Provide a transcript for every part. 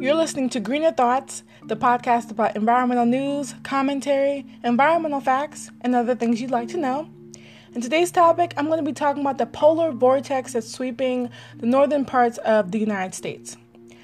You're listening to Greener Thoughts, the podcast about environmental news, commentary, environmental facts, and other things you'd like to know. In today's topic, I'm going to be talking about the polar vortex that's sweeping the northern parts of the United States.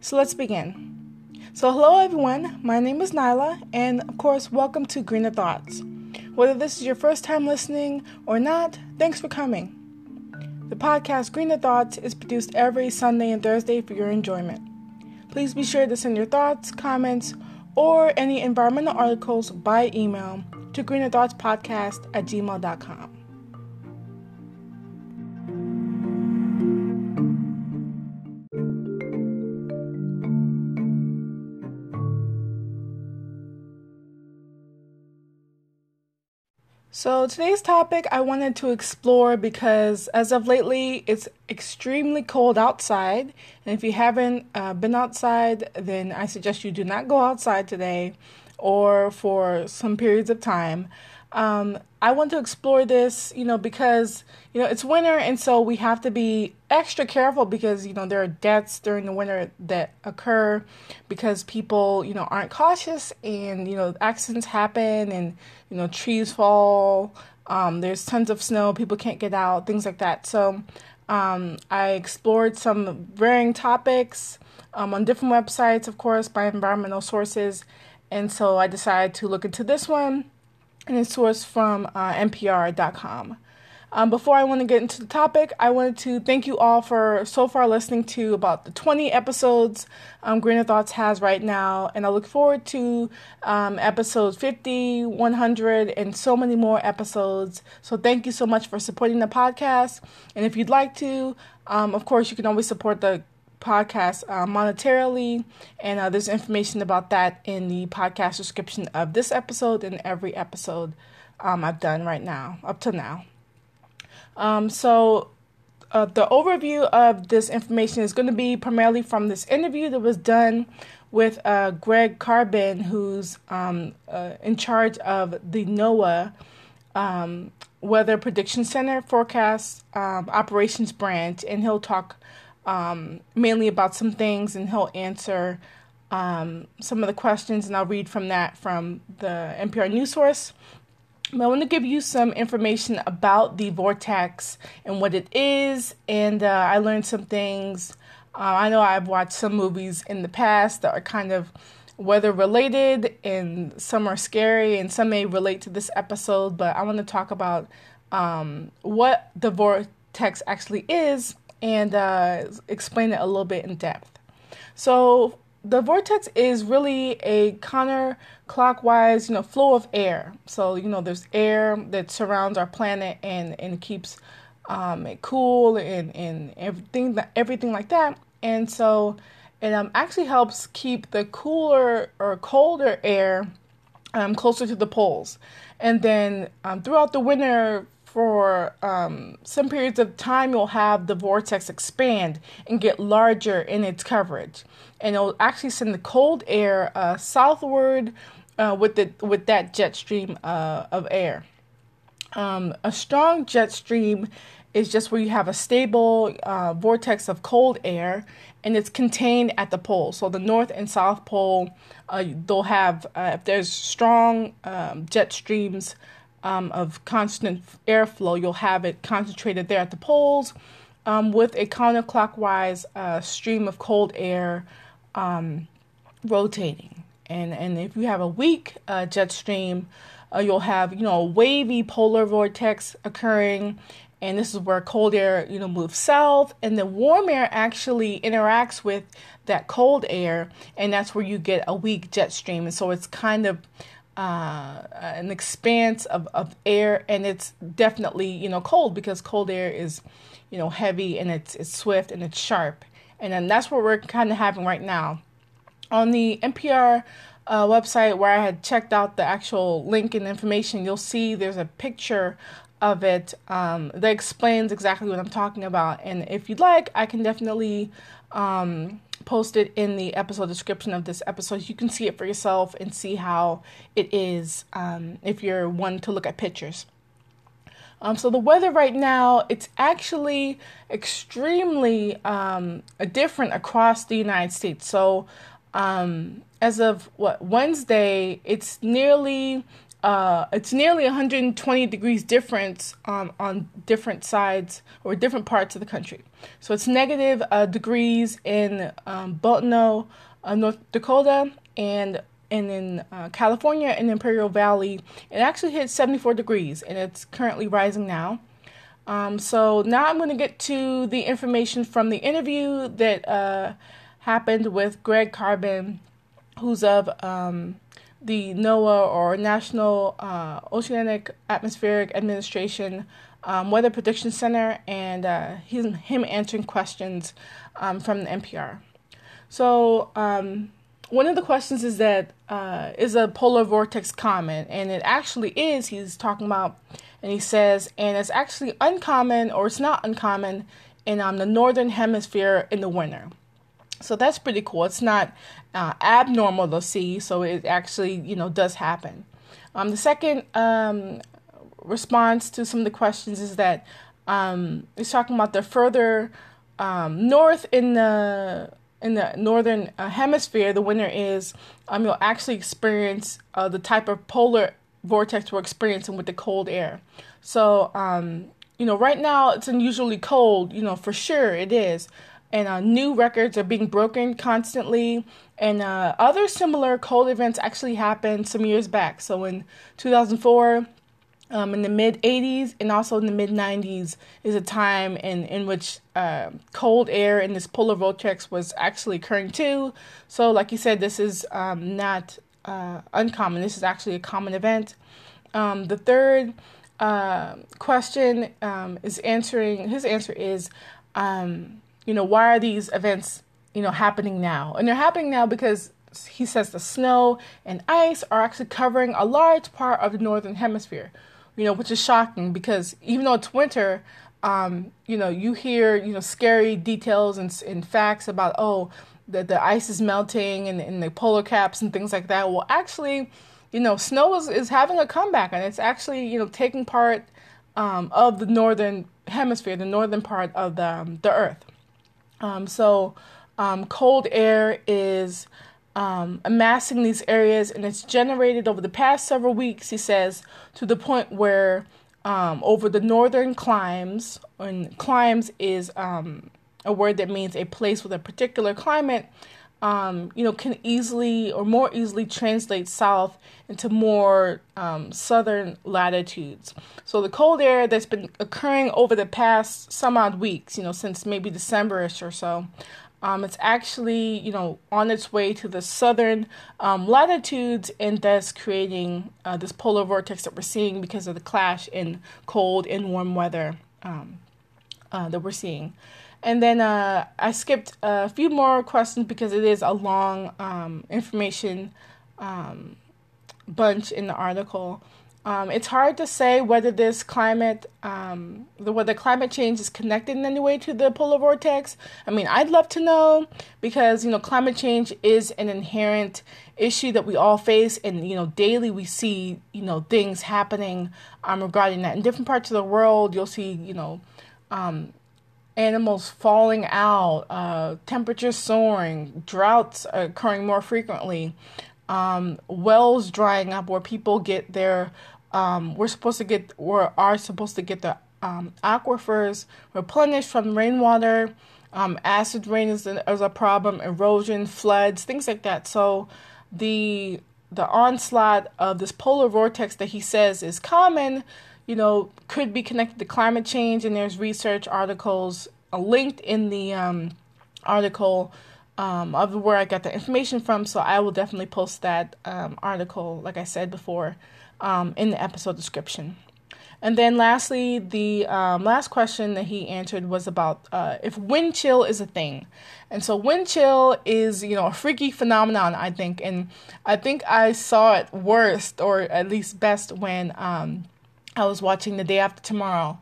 So let's begin. So, hello everyone, my name is Nyla, and of course, welcome to Greener Thoughts. Whether this is your first time listening or not, thanks for coming. The podcast Greener Thoughts is produced every Sunday and Thursday for your enjoyment. Please be sure to send your thoughts, comments, or any environmental articles by email to greenerthoughtspodcast at gmail.com. So, today's topic I wanted to explore because as of lately it's extremely cold outside. And if you haven't uh, been outside, then I suggest you do not go outside today or for some periods of time. Um, I want to explore this, you know, because, you know, it's winter and so we have to be extra careful because, you know, there are deaths during the winter that occur because people, you know, aren't cautious and, you know, accidents happen and, you know, trees fall. Um, there's tons of snow, people can't get out, things like that. So um, I explored some varying topics um, on different websites, of course, by environmental sources. And so I decided to look into this one and it's sourced from uh, NPR.com. Um, before I want to get into the topic, I wanted to thank you all for so far listening to about the 20 episodes um, Greener Thoughts has right now. And I look forward to um, episodes 50, 100, and so many more episodes. So thank you so much for supporting the podcast. And if you'd like to, um, of course, you can always support the podcast uh, monetarily, and uh, there's information about that in the podcast description of this episode and every episode um, I've done right now, up to now. Um, so, uh, the overview of this information is going to be primarily from this interview that was done with uh, Greg Carbin, who's um, uh, in charge of the NOAA um, Weather Prediction Center forecast um, operations branch, and he'll talk um, mainly about some things, and he'll answer um, some of the questions, and I'll read from that from the NPR news source. But I want to give you some information about the vortex and what it is, and uh, I learned some things. Uh, I know I've watched some movies in the past that are kind of weather related, and some are scary, and some may relate to this episode. But I want to talk about um, what the vortex actually is and uh, explain it a little bit in depth. So the vortex is really a counterclockwise, you know, flow of air. So you know, there's air that surrounds our planet and and keeps um, it cool and and everything everything like that. And so it um, actually helps keep the cooler or colder air um, closer to the poles. And then um, throughout the winter, for um, some periods of time, you'll have the vortex expand and get larger in its coverage, and it'll actually send the cold air uh, southward uh, with the with that jet stream uh, of air. Um, a strong jet stream is just where you have a stable uh, vortex of cold air, and it's contained at the pole. So the north and south pole, uh, they'll have uh, if there's strong um, jet streams um, of constant airflow, you'll have it concentrated there at the poles um, with a counterclockwise uh, stream of cold air um, rotating. And, and if you have a weak uh, jet stream, uh, you'll have you know a wavy polar vortex occurring, and this is where cold air you know moves south, and the warm air actually interacts with that cold air, and that's where you get a weak jet stream. And so it's kind of uh, an expanse of, of air, and it's definitely you know cold because cold air is you know heavy and it's it's swift and it's sharp, and then that's what we're kind of having right now. On the NPR uh, website where I had checked out the actual link and information, you'll see there's a picture of it um, that explains exactly what I'm talking about. And if you'd like, I can definitely um, posted in the episode description of this episode. You can see it for yourself and see how it is um, if you're one to look at pictures. Um, so the weather right now, it's actually extremely um, different across the United States. So um, as of what Wednesday, it's nearly uh, it's nearly 120 degrees difference um, on different sides or different parts of the country. So it's negative uh, degrees in um, uh, North Dakota, and and in uh, California in Imperial Valley, it actually hit 74 degrees, and it's currently rising now. Um, so now I'm going to get to the information from the interview that uh, happened with Greg Carbin, who's of um, the NOAA or National uh, Oceanic Atmospheric Administration um, Weather Prediction Center, and uh, he's, him answering questions um, from the NPR. So, um, one of the questions is that uh, is a polar vortex common? And it actually is. He's talking about, and he says, and it's actually uncommon, or it's not uncommon, in um, the northern hemisphere in the winter. So that's pretty cool. It's not uh, abnormal to see, so it actually, you know, does happen. Um, the second um, response to some of the questions is that um, it's talking about the further um, north in the in the northern uh, hemisphere, the winter is um, you'll actually experience uh, the type of polar vortex we're experiencing with the cold air. So, um, you know, right now it's unusually cold. You know, for sure it is and uh, new records are being broken constantly. And uh, other similar cold events actually happened some years back. So in 2004, um, in the mid 80s, and also in the mid 90s, is a time in in which uh, cold air in this polar vortex was actually occurring too. So, like you said, this is um, not uh, uncommon. This is actually a common event. Um, the third uh, question um, is answering. His answer is um, you know, why are these events, you know, happening now? And they're happening now because he says the snow and ice are actually covering a large part of the northern hemisphere, you know, which is shocking because even though it's winter, um, you know, you hear, you know, scary details and, and facts about, oh, the, the ice is melting and, and the polar caps and things like that. Well, actually, you know, snow is, is having a comeback and it's actually, you know, taking part um, of the northern hemisphere, the northern part of the, um, the earth. Um, so, um, cold air is um, amassing these areas and it's generated over the past several weeks, he says, to the point where um, over the northern climes, and climes is um, a word that means a place with a particular climate, um, you know, can easily or more easily translate south into more um, southern latitudes. So the cold air that's been occurring over the past some odd weeks, you know, since maybe Decemberish or so, um, it's actually, you know, on its way to the southern um, latitudes and thus creating uh, this polar vortex that we're seeing because of the clash in cold and warm weather um, uh, that we're seeing. And then uh, I skipped a few more questions because it is a long um, information um, bunch in the article. Um, it's hard to say whether this climate, um, the whether climate change is connected in any way to the polar vortex. I mean, I'd love to know because you know climate change is an inherent issue that we all face, and you know daily we see you know things happening um, regarding that in different parts of the world. You'll see you know um, animals falling out, uh, temperatures soaring, droughts occurring more frequently, um, wells drying up where people get their, um, we're supposed to get, or are supposed to get the um, aquifers replenished from rainwater. Um, acid rain is is a problem, erosion, floods, things like that. So the the onslaught of this polar vortex that he says is common you know, could be connected to climate change. And there's research articles linked in the um, article um, of where I got the information from. So I will definitely post that um, article, like I said before, um, in the episode description. And then lastly, the um, last question that he answered was about uh, if wind chill is a thing. And so wind chill is, you know, a freaky phenomenon, I think. And I think I saw it worst or at least best when um, I was watching The Day After Tomorrow,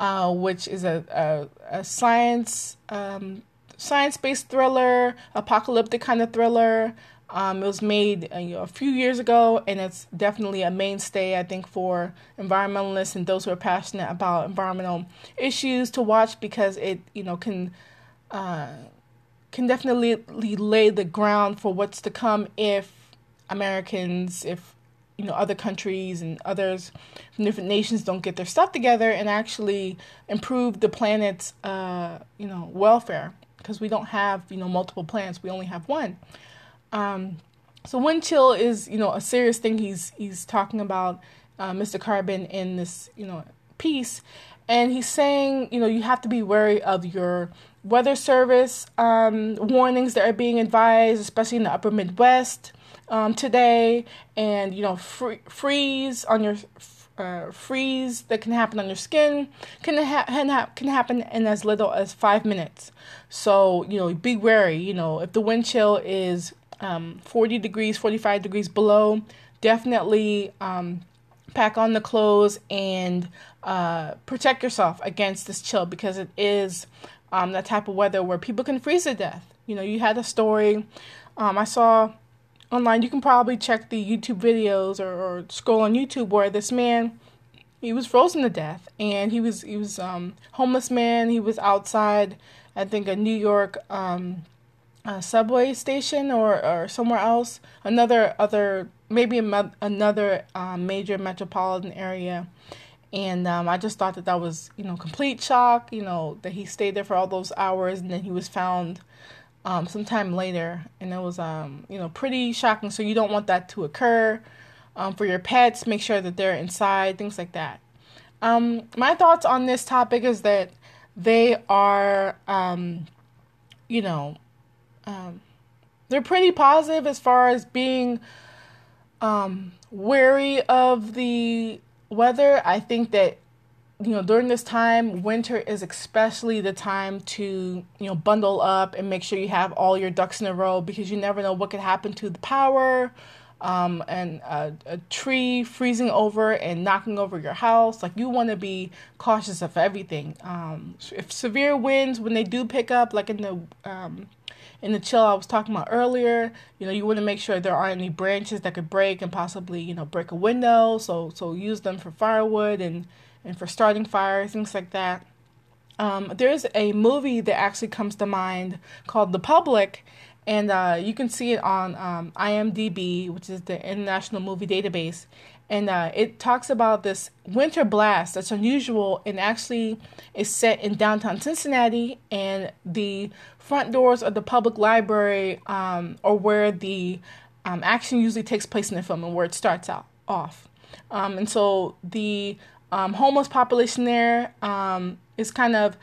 uh, which is a, a, a science um, science based thriller, apocalyptic kind of thriller. Um, it was made uh, you know, a few years ago, and it's definitely a mainstay, I think, for environmentalists and those who are passionate about environmental issues to watch because it, you know, can uh, can definitely lay the ground for what's to come if Americans, if you know other countries and others from different nations don't get their stuff together and actually improve the planet's uh, you know welfare. Because we don't have you know multiple planets we only have one. Um, so wind chill is you know a serious thing. He's he's talking about uh, Mr. Carbin in this you know piece. And he's saying you know you have to be wary of your weather service um, warnings that are being advised especially in the upper midwest um, today, and you know, free, freeze on your uh, freeze that can happen on your skin can ha- can happen in as little as five minutes. So you know, be wary. You know, if the wind chill is um, 40 degrees, 45 degrees below, definitely um, pack on the clothes and uh, protect yourself against this chill because it is um, that type of weather where people can freeze to death. You know, you had a story. Um, I saw online. You can probably check the YouTube videos or, or scroll on YouTube where this man he was frozen to death and he was he was um homeless man he was outside i think a new york um subway station or or somewhere else another other maybe a, another um, major metropolitan area and um, i just thought that that was you know complete shock you know that he stayed there for all those hours and then he was found um, sometime later, and it was um, you know pretty shocking. So you don't want that to occur. Um, for your pets, make sure that they're inside, things like that. Um, my thoughts on this topic is that they are, um, you know, um, they're pretty positive as far as being wary of the weather. I think that you know during this time winter is especially the time to you know bundle up and make sure you have all your ducks in a row because you never know what could happen to the power um, and a, a, tree freezing over and knocking over your house like you want to be cautious of everything um, if severe winds when they do pick up like in the um, in the chill I was talking about earlier, you know, you want to make sure there aren't any branches that could break and possibly, you know, break a window. So so use them for firewood and and for starting fires, things like that. Um, there's a movie that actually comes to mind called The Public, and uh, you can see it on um, IMDb, which is the International Movie Database. And uh, it talks about this winter blast that's unusual and actually is set in downtown Cincinnati. And the front doors of the public library um, or where the um, action usually takes place in the film and where it starts out off. Um, and so the um, homeless population there um, is kind of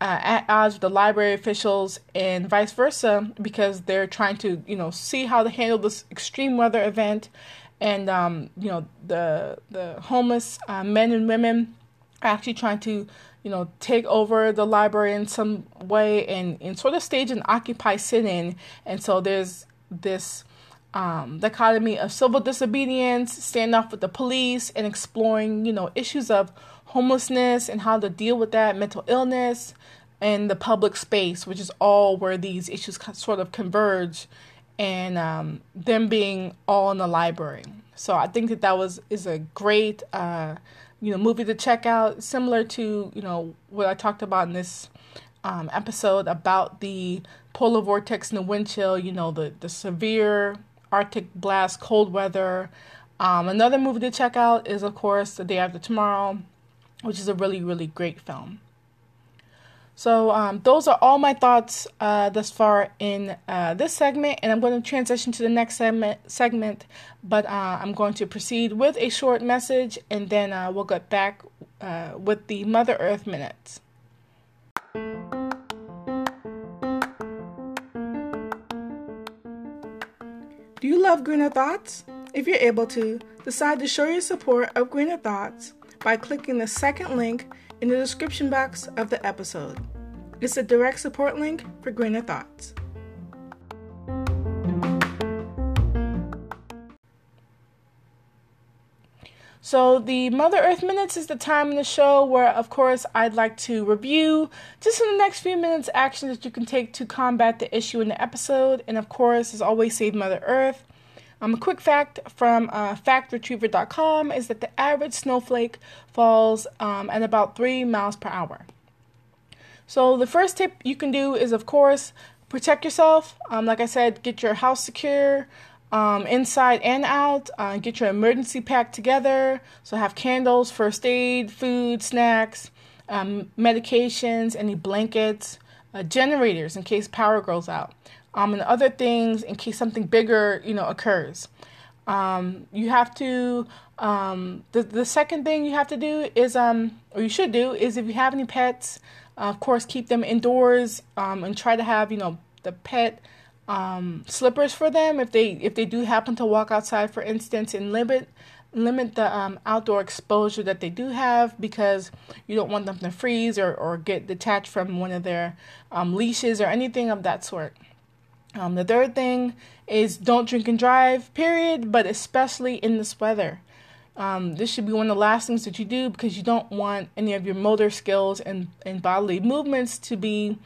uh, at odds with the library officials and vice versa because they're trying to you know see how to handle this extreme weather event. And um, you know the the homeless uh, men and women are actually trying to you know take over the library in some way and, and sort of stage an occupy sit-in. And so there's this um, dichotomy of civil disobedience, standoff with the police, and exploring, you know, issues of homelessness and how to deal with that, mental illness, and the public space, which is all where these issues sort of converge, and um, them being all in the library. So I think that that was is a great, uh, you know, movie to check out, similar to you know what I talked about in this um, episode about the polar vortex and the wind chill. You know, the the severe Arctic blast, cold weather. Um, another movie to check out is, of course, The Day After Tomorrow, which is a really, really great film. So, um, those are all my thoughts uh, thus far in uh, this segment, and I'm going to transition to the next segment. segment but uh, I'm going to proceed with a short message, and then uh, we'll get back uh, with the Mother Earth minutes. Love Greener Thoughts? If you're able to, decide to show your support of Greener Thoughts by clicking the second link in the description box of the episode. It's a direct support link for Greener Thoughts. So, the Mother Earth Minutes is the time in the show where, of course, I'd like to review just in the next few minutes actions that you can take to combat the issue in the episode. And, of course, as always, save Mother Earth. Um, a quick fact from uh, factretriever.com is that the average snowflake falls um, at about 3 miles per hour. So, the first tip you can do is, of course, protect yourself. Um, like I said, get your house secure um, inside and out. Uh, get your emergency pack together. So have candles, first aid, food, snacks, um, medications, any blankets, uh, generators in case power goes out, um, and other things in case something bigger, you know, occurs. Um, you have to. Um, the the second thing you have to do is um, or you should do is if you have any pets, uh, of course, keep them indoors um, and try to have you know the pet um, slippers for them if they if they do happen to walk outside, for instance, and limit limit the um, outdoor exposure that they do have because you don't want them to freeze or, or get detached from one of their um, leashes or anything of that sort. Um, the third thing is don't drink and drive, period, but especially in this weather. Um, this should be one of the last things that you do because you don't want any of your motor skills and, and bodily movements to be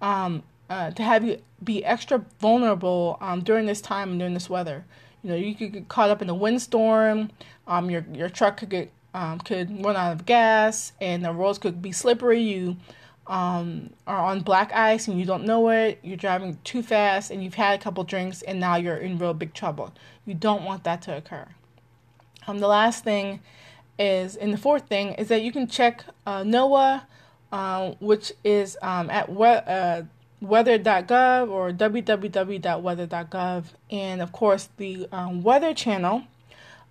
um, uh, to have you be extra vulnerable um, during this time and during this weather. You know, you could get caught up in a windstorm. Um, your your truck could get um, could run out of gas, and the roads could be slippery. You um, are on black ice and you don't know it. You're driving too fast, and you've had a couple drinks, and now you're in real big trouble. You don't want that to occur. Um, the last thing is, and the fourth thing is that you can check uh, NOAA, uh, which is um, at what. Uh, weather.gov or www.weather.gov, and of course the um, Weather Channel.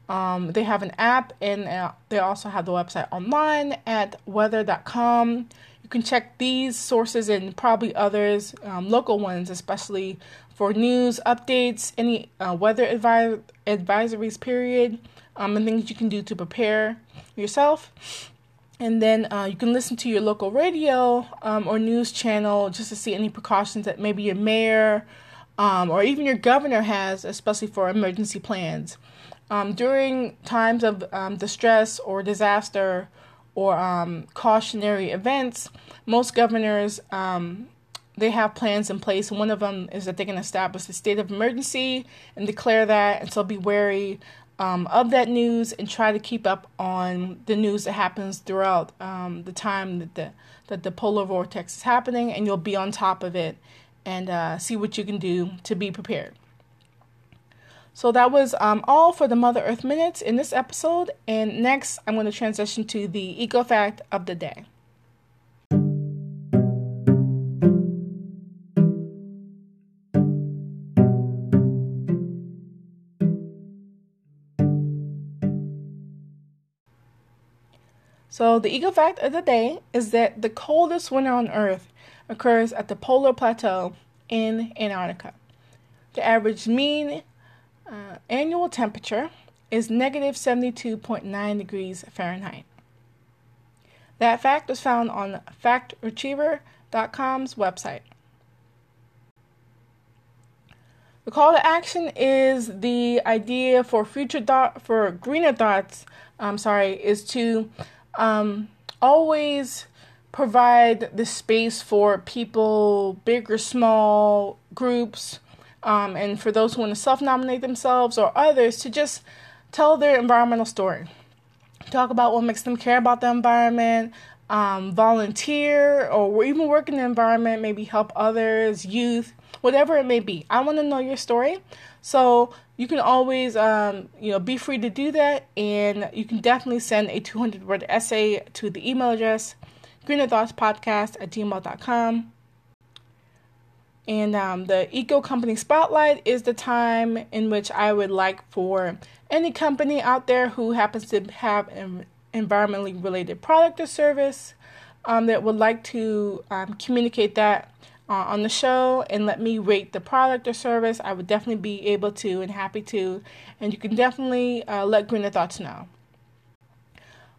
Um, they have an app and uh, they also have the website online at weather.com. You can check these sources and probably others, um, local ones, especially for news updates, any uh, weather advi- advisories, period, um, and things you can do to prepare yourself. And then uh, you can listen to your local radio um, or news channel just to see any precautions that maybe your mayor um, or even your governor has, especially for emergency plans. Um, during times of um, distress or disaster or um, cautionary events, most governors um, they have plans in place. One of them is that they can establish a state of emergency and declare that, and so be wary um, of that news and try to keep up on the news that happens throughout um, the time that the that the polar vortex is happening, and you'll be on top of it and uh, see what you can do to be prepared. So that was um, all for the Mother Earth minutes in this episode, and next I'm going to transition to the eco fact of the day. So, the eco fact of the day is that the coldest winter on Earth occurs at the polar plateau in Antarctica. The average mean uh, annual temperature is negative 72.9 degrees Fahrenheit. That fact was found on factretriever.com's website. The call to action is the idea for future thought for greener thoughts. I'm sorry, is to um, always provide the space for people, big or small groups, um, and for those who want to self nominate themselves or others to just tell their environmental story. Talk about what makes them care about the environment, um, volunteer, or even work in the environment, maybe help others, youth, whatever it may be. I want to know your story. So you can always, um, you know, be free to do that, and you can definitely send a 200 word essay to the email address greenerthoughtspodcast at gmail.com. And um, the Eco Company Spotlight is the time in which I would like for any company out there who happens to have an environmentally related product or service um, that would like to um, communicate that uh, on the show and let me rate the product or service, I would definitely be able to and happy to. And you can definitely uh, let Greener Thoughts know.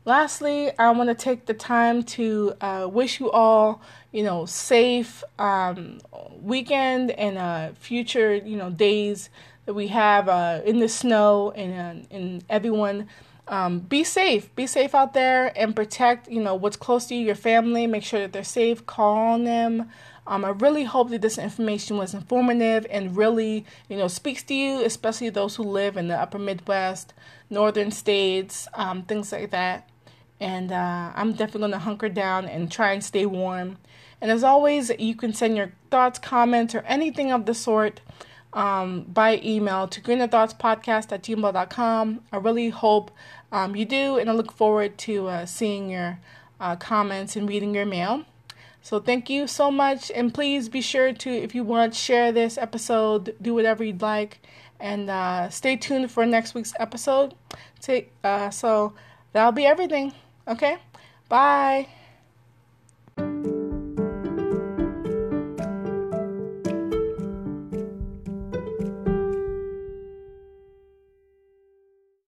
Lastly, I want to take the time to uh, wish you all, you know, safe um, weekend and uh, future, you know, days that we have uh, in the snow and uh, and everyone um, be safe. Be safe out there and protect, you know, what's close to you, your family. Make sure that they're safe. Call on them. Um, I really hope that this information was informative and really, you know, speaks to you, especially those who live in the upper Midwest, northern states, um, things like that. And uh, I'm definitely going to hunker down and try and stay warm. And as always, you can send your thoughts, comments, or anything of the sort um, by email to greenerthoughtspodcast at gmail.com. I really hope um, you do, and I look forward to uh, seeing your uh, comments and reading your mail. So thank you so much, and please be sure to, if you want, share this episode, do whatever you'd like, and uh, stay tuned for next week's episode. Take uh, so that'll be everything. Okay? Bye.